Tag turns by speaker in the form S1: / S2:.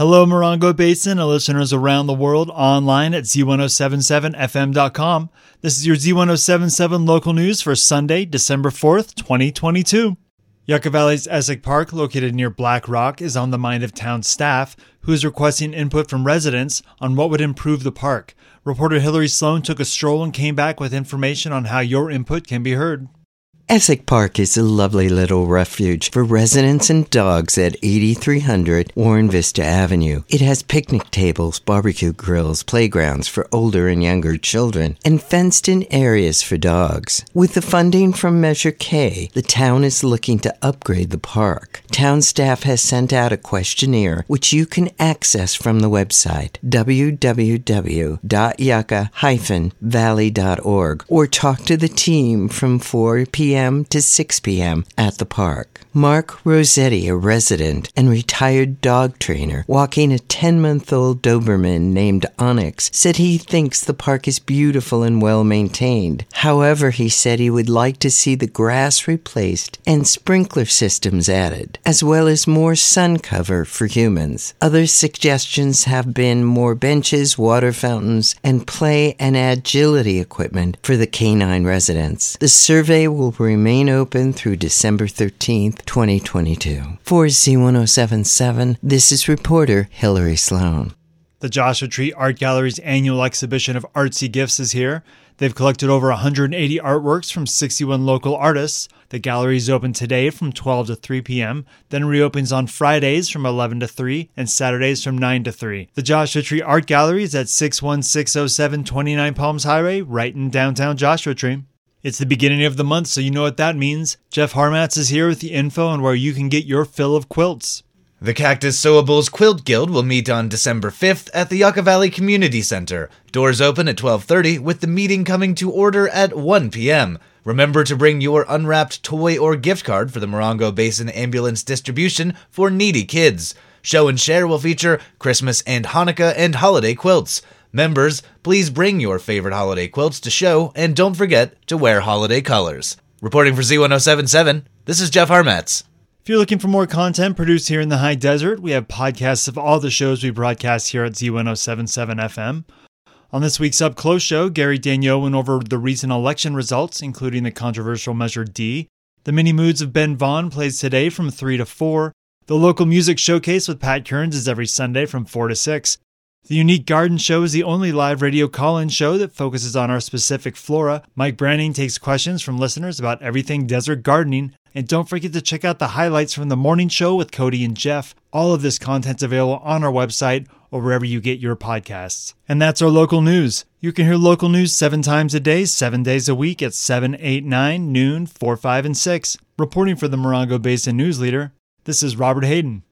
S1: Hello, Morongo Basin and listeners around the world online at Z1077FM.com. This is your Z1077 local news for Sunday, December 4th, 2022. Yucca Valley's Essex Park, located near Black Rock, is on the mind of town staff, who is requesting input from residents on what would improve the park. Reporter Hillary Sloan took a stroll and came back with information on how your input can be heard.
S2: Essex Park is a lovely little refuge for residents and dogs at 8300 Warren Vista Avenue. It has picnic tables, barbecue grills, playgrounds for older and younger children, and fenced in areas for dogs. With the funding from Measure K, the town is looking to upgrade the park. Town staff has sent out a questionnaire which you can access from the website www.yucca-valley.org or talk to the team from 4 p.m p.m. to 6 p.m. at the park. Mark Rossetti, a resident and retired dog trainer, walking a 10 month old Doberman named Onyx, said he thinks the park is beautiful and well maintained. However, he said he would like to see the grass replaced and sprinkler systems added, as well as more sun cover for humans. Other suggestions have been more benches, water fountains, and play and agility equipment for the canine residents. The survey will remain open through December 13th 2022. For Z1077, this is reporter Hillary Sloan.
S1: The Joshua Tree Art Gallery's annual exhibition of artsy gifts is here. They've collected over 180 artworks from 61 local artists. The gallery is open today from 12 to 3 p.m., then reopens on Fridays from 11 to 3 and Saturdays from 9 to 3. The Joshua Tree Art Gallery is at 61607 29 Palms Highway, right in downtown Joshua Tree. It's the beginning of the month, so you know what that means. Jeff Harmatz is here with the info on where you can get your fill of quilts.
S3: The Cactus Sewables Quilt Guild will meet on December 5th at the Yucca Valley Community Center. Doors open at 12:30 with the meeting coming to order at 1 p.m. Remember to bring your unwrapped toy or gift card for the Morongo Basin ambulance distribution for needy kids. Show and share will feature Christmas and Hanukkah and holiday quilts. Members, please bring your favorite holiday quilts to show and don't forget to wear holiday colors. Reporting for Z1077, this is Jeff Harmatz.
S1: If you're looking for more content produced here in the high desert, we have podcasts of all the shows we broadcast here at Z1077 FM. On this week's Up Close show, Gary Daigneault went over the recent election results, including the controversial Measure D. The Many Moods of Ben Vaughn plays today from 3 to 4. The local music showcase with Pat Kearns is every Sunday from 4 to 6. The Unique Garden Show is the only live radio call in show that focuses on our specific flora. Mike Branning takes questions from listeners about everything desert gardening. And don't forget to check out the highlights from the morning show with Cody and Jeff. All of this content's available on our website or wherever you get your podcasts. And that's our local news. You can hear local news seven times a day, seven days a week at 7, 8, 9, noon, 4, 5, and 6. Reporting for the Morongo Basin News Leader, this is Robert Haydon.